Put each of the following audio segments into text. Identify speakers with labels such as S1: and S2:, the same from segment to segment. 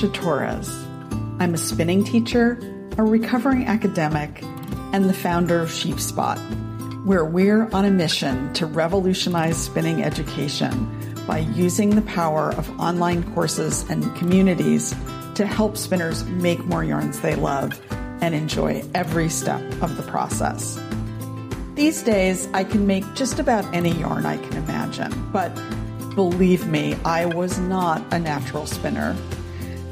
S1: Sasha Torres. I'm a spinning teacher, a recovering academic, and the founder of SheepSpot, where we're on a mission to revolutionize spinning education by using the power of online courses and communities to help spinners make more yarns they love and enjoy every step of the process. These days, I can make just about any yarn I can imagine, but believe me, I was not a natural spinner.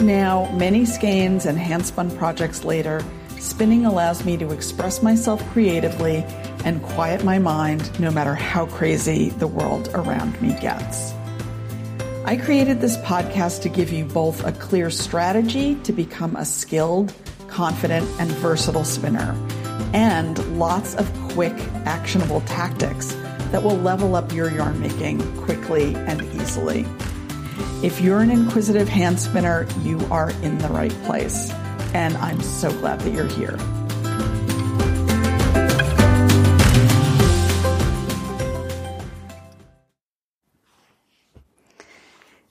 S1: Now, many skeins and handspun projects later, spinning allows me to express myself creatively and quiet my mind no matter how crazy the world around me gets. I created this podcast to give you both a clear strategy to become a skilled, confident, and versatile spinner, and lots of quick, actionable tactics that will level up your yarn making quickly and easily. If you're an inquisitive hand spinner, you are in the right place, and I'm so glad that you're here.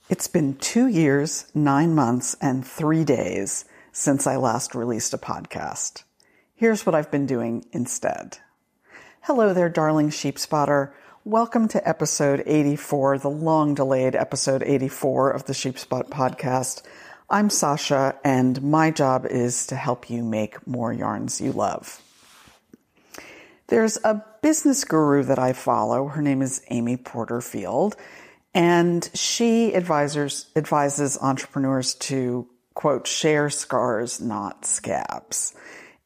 S1: It's been two years, nine months, and three days since I last released a podcast. Here's what I've been doing instead. Hello there, darling sheep spotter. Welcome to episode 84, the long delayed episode 84 of the Sheepspot podcast. I'm Sasha, and my job is to help you make more yarns you love. There's a business guru that I follow. Her name is Amy Porterfield and she advisors, advises entrepreneurs to quote, share scars, not scabs.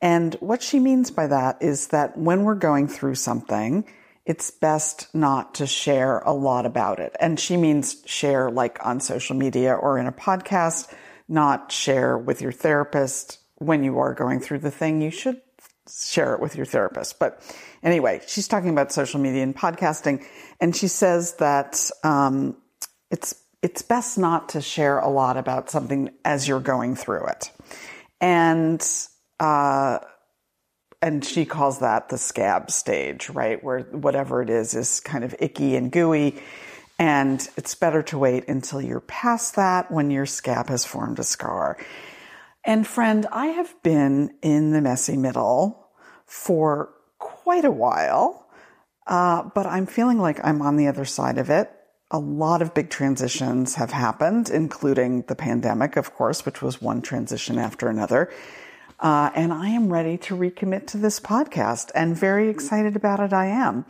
S1: And what she means by that is that when we're going through something, it's best not to share a lot about it. And she means share like on social media or in a podcast, not share with your therapist when you are going through the thing. You should share it with your therapist. But anyway, she's talking about social media and podcasting, and she says that um, it's it's best not to share a lot about something as you're going through it, and uh, and she calls that the scab stage, right, where whatever it is is kind of icky and gooey. And it's better to wait until you're past that when your scab has formed a scar. And friend, I have been in the messy middle for quite a while, uh, but I'm feeling like I'm on the other side of it. A lot of big transitions have happened, including the pandemic, of course, which was one transition after another. Uh, and I am ready to recommit to this podcast and very excited about it. I am.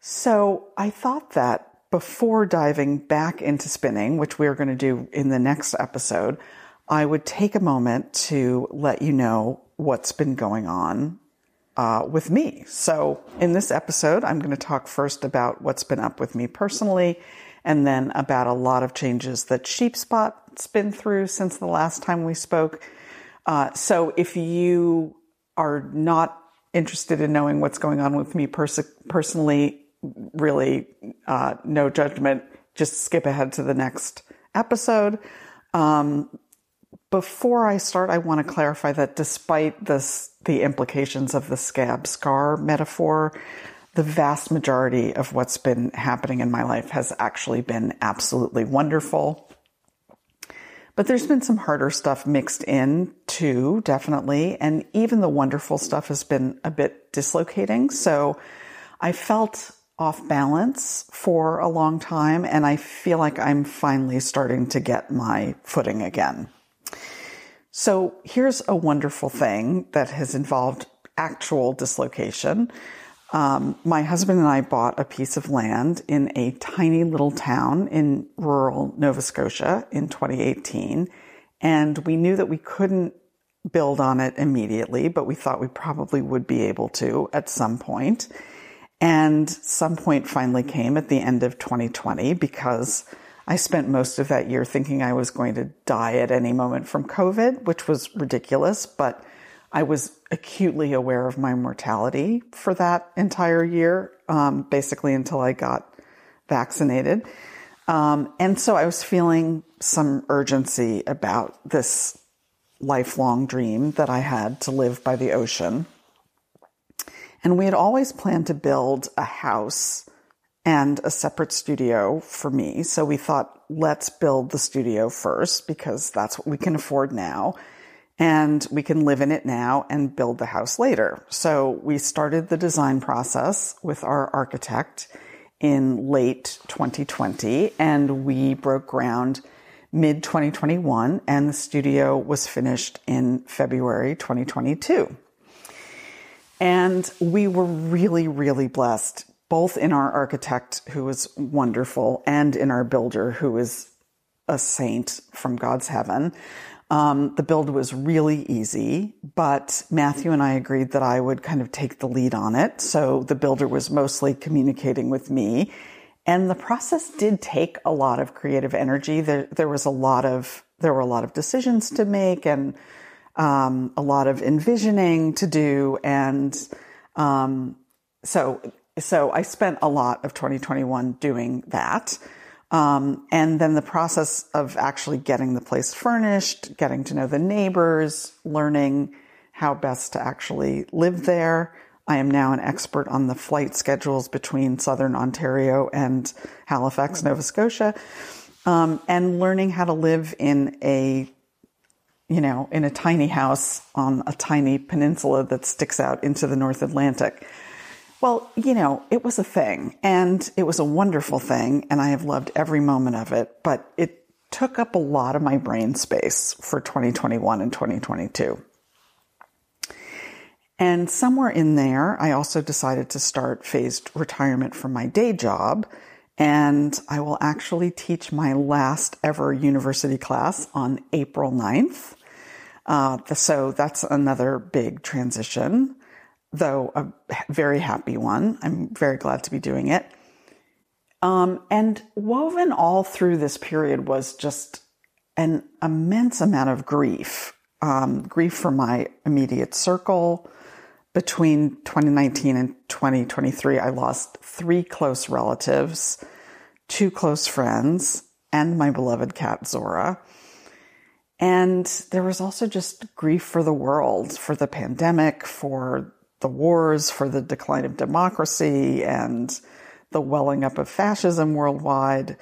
S1: So I thought that before diving back into spinning, which we are going to do in the next episode, I would take a moment to let you know what's been going on uh, with me. So, in this episode, I'm going to talk first about what's been up with me personally, and then about a lot of changes that SheepSpot's been through since the last time we spoke. Uh, so, if you are not interested in knowing what's going on with me pers- personally, really, uh, no judgment, just skip ahead to the next episode. Um, before I start, I want to clarify that despite this, the implications of the scab scar metaphor, the vast majority of what's been happening in my life has actually been absolutely wonderful. But there's been some harder stuff mixed in too, definitely. And even the wonderful stuff has been a bit dislocating. So I felt off balance for a long time, and I feel like I'm finally starting to get my footing again. So here's a wonderful thing that has involved actual dislocation. Um, my husband and I bought a piece of land in a tiny little town in rural Nova Scotia in 2018. And we knew that we couldn't build on it immediately, but we thought we probably would be able to at some point. And some point finally came at the end of 2020 because I spent most of that year thinking I was going to die at any moment from COVID, which was ridiculous, but I was acutely aware of my mortality for that entire year, um, basically until I got vaccinated. Um, and so I was feeling some urgency about this lifelong dream that I had to live by the ocean. And we had always planned to build a house and a separate studio for me. So we thought let's build the studio first because that's what we can afford now. And we can live in it now and build the house later. So we started the design process with our architect in late 2020 and we broke ground mid 2021 and the studio was finished in February 2022. And we were really, really blessed, both in our architect, who was wonderful, and in our builder, who is a saint from God's heaven. Um, the build was really easy, but Matthew and I agreed that I would kind of take the lead on it. So the builder was mostly communicating with me. And the process did take a lot of creative energy. There, there was a lot of, there were a lot of decisions to make and, um, a lot of envisioning to do. And, um, so, so I spent a lot of 2021 doing that. Um, and then the process of actually getting the place furnished, getting to know the neighbors, learning how best to actually live there. I am now an expert on the flight schedules between Southern Ontario and Halifax, Nova Scotia, um, and learning how to live in a, you know, in a tiny house on a tiny peninsula that sticks out into the North Atlantic. Well, you know, it was a thing and it was a wonderful thing and I have loved every moment of it, but it took up a lot of my brain space for 2021 and 2022. And somewhere in there, I also decided to start phased retirement from my day job. And I will actually teach my last ever university class on April 9th. Uh, so that's another big transition though a very happy one. I'm very glad to be doing it. Um, and woven all through this period was just an immense amount of grief. Um, grief for my immediate circle. Between 2019 and 2023, I lost three close relatives, two close friends, and my beloved cat Zora. And there was also just grief for the world, for the pandemic, for the wars, for the decline of democracy and the welling up of fascism worldwide.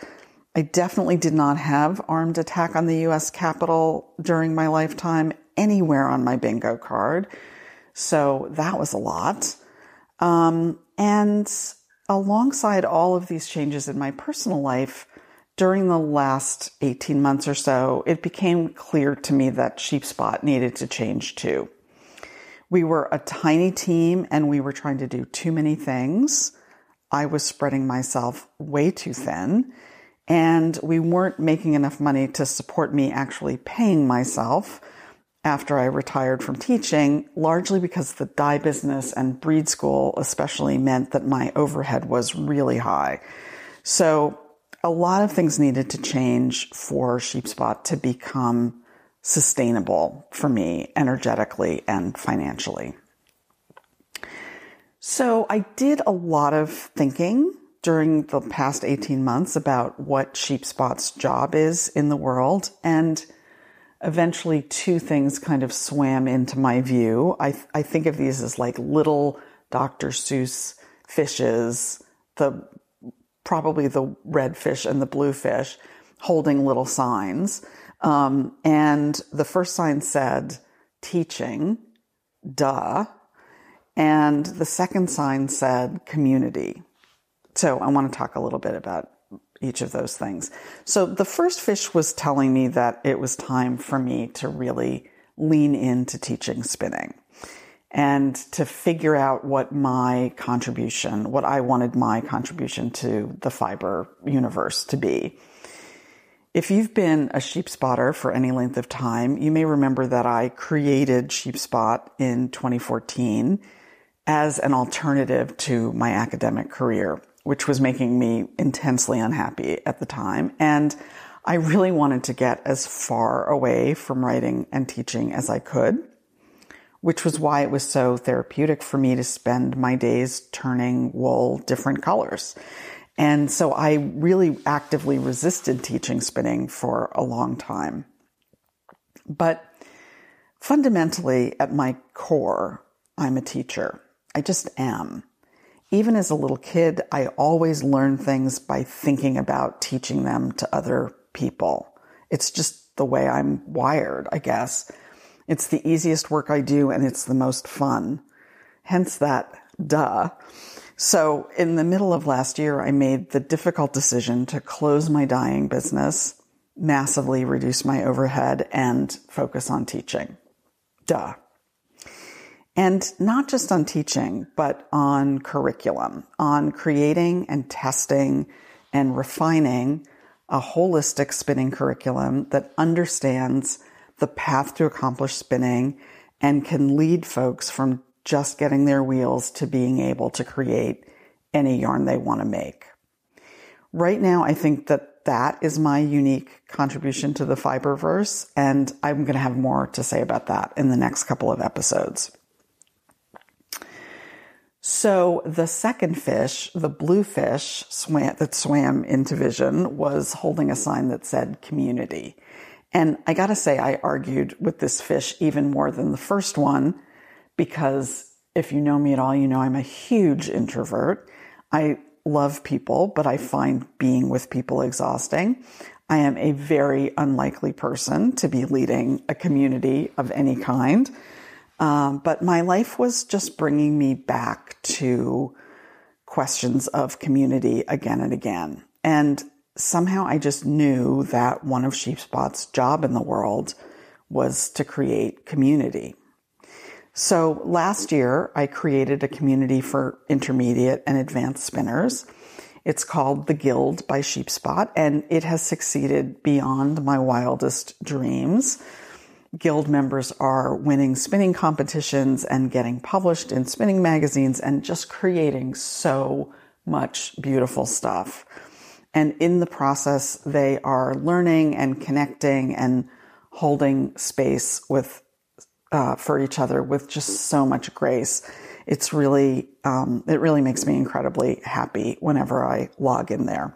S1: I definitely did not have armed attack on the US Capitol during my lifetime anywhere on my bingo card. So that was a lot. Um, and alongside all of these changes in my personal life, during the last 18 months or so, it became clear to me that Sheepspot needed to change too. We were a tiny team and we were trying to do too many things. I was spreading myself way too thin and we weren't making enough money to support me actually paying myself after I retired from teaching, largely because the dye business and breed school especially meant that my overhead was really high. So a lot of things needed to change for Sheepspot to become sustainable for me energetically and financially. So I did a lot of thinking during the past 18 months about what Sheepspot's job is in the world. And eventually two things kind of swam into my view. I, I think of these as like little Dr. Seuss fishes, the probably the red fish and the blue fish holding little signs. Um, and the first sign said teaching, duh. And the second sign said community. So I want to talk a little bit about each of those things. So the first fish was telling me that it was time for me to really lean into teaching spinning and to figure out what my contribution, what I wanted my contribution to the fiber universe to be. If you've been a sheep spotter for any length of time, you may remember that I created Sheepspot in 2014 as an alternative to my academic career, which was making me intensely unhappy at the time. And I really wanted to get as far away from writing and teaching as I could, which was why it was so therapeutic for me to spend my days turning wool different colors and so I really actively resisted teaching spinning for a long time. But fundamentally, at my core, I'm a teacher. I just am. even as a little kid, I always learned things by thinking about teaching them to other people. It's just the way I'm wired, I guess. It's the easiest work I do and it's the most fun. Hence that duh. So in the middle of last year, I made the difficult decision to close my dyeing business, massively reduce my overhead and focus on teaching. Duh. And not just on teaching, but on curriculum, on creating and testing and refining a holistic spinning curriculum that understands the path to accomplish spinning and can lead folks from just getting their wheels to being able to create any yarn they want to make. Right now, I think that that is my unique contribution to the fiberverse, and I'm going to have more to say about that in the next couple of episodes. So the second fish, the blue fish swam, that swam into vision was holding a sign that said community. And I gotta say, I argued with this fish even more than the first one because if you know me at all, you know I'm a huge introvert. I love people, but I find being with people exhausting. I am a very unlikely person to be leading a community of any kind. Um, but my life was just bringing me back to questions of community again and again. And somehow I just knew that one of SheepSpot's job in the world was to create community. So last year I created a community for intermediate and advanced spinners. It's called the Guild by SheepSpot and it has succeeded beyond my wildest dreams guild members are winning spinning competitions and getting published in spinning magazines and just creating so much beautiful stuff. And in the process, they are learning and connecting and holding space with uh, for each other with just so much grace. It's really um, it really makes me incredibly happy whenever I log in there.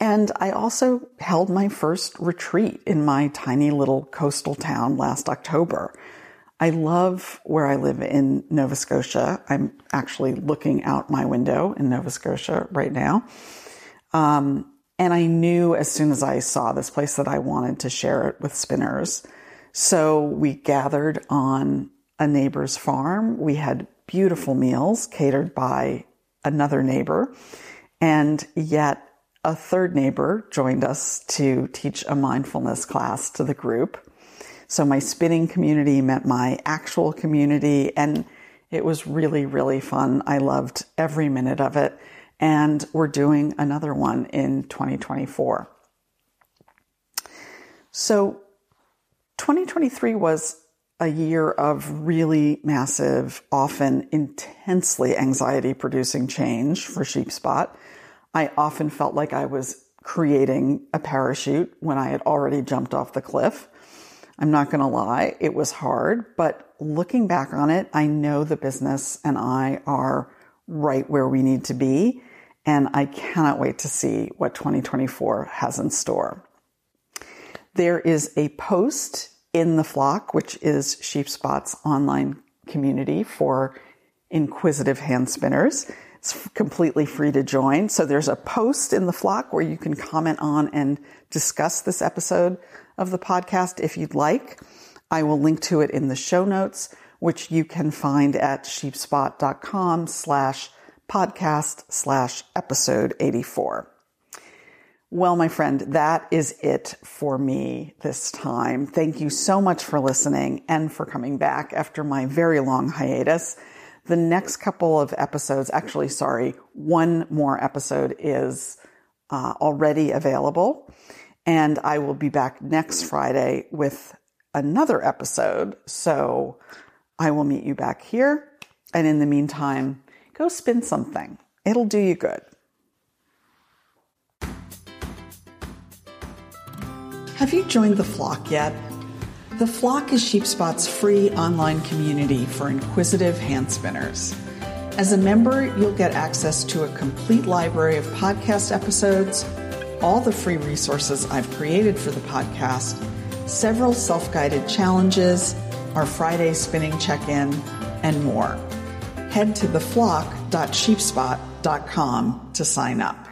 S1: And I also held my first retreat in my tiny little coastal town last October. I love where I live in Nova Scotia. I'm actually looking out my window in Nova Scotia right now. Um, and I knew as soon as I saw this place that I wanted to share it with spinners. So we gathered on a neighbor's farm. We had beautiful meals catered by another neighbor. And yet a third neighbor joined us to teach a mindfulness class to the group. So my spinning community met my actual community and it was really, really fun. I loved every minute of it. And we're doing another one in 2024. So 2023 was a year of really massive, often intensely anxiety producing change for SheepSpot. I often felt like I was creating a parachute when I had already jumped off the cliff. I'm not going to lie, it was hard, but looking back on it, I know the business and I are right where we need to be. And I cannot wait to see what 2024 has in store. There is a post in the flock, which is SheepSpot's online community for inquisitive hand spinners it's completely free to join. So there's a post in the flock where you can comment on and discuss this episode of the podcast if you'd like. I will link to it in the show notes, which you can find at sheepspot.com slash podcast slash episode 84. Well, my friend, that is it for me this time. Thank you so much for listening and for coming back after my very long hiatus. The next couple of episodes, actually, sorry, one more episode is uh, already available. And I will be back next Friday with another episode. So I will meet you back here. And in the meantime, go spin something. It'll do you good. Have you joined the flock yet? The Flock is SheepSpot's free online community for inquisitive hand spinners. As a member, you'll get access to a complete library of podcast episodes, all the free resources I've created for the podcast, several self guided challenges, our Friday spinning check in, and more. head to theflock.sheepspot.com to sign up.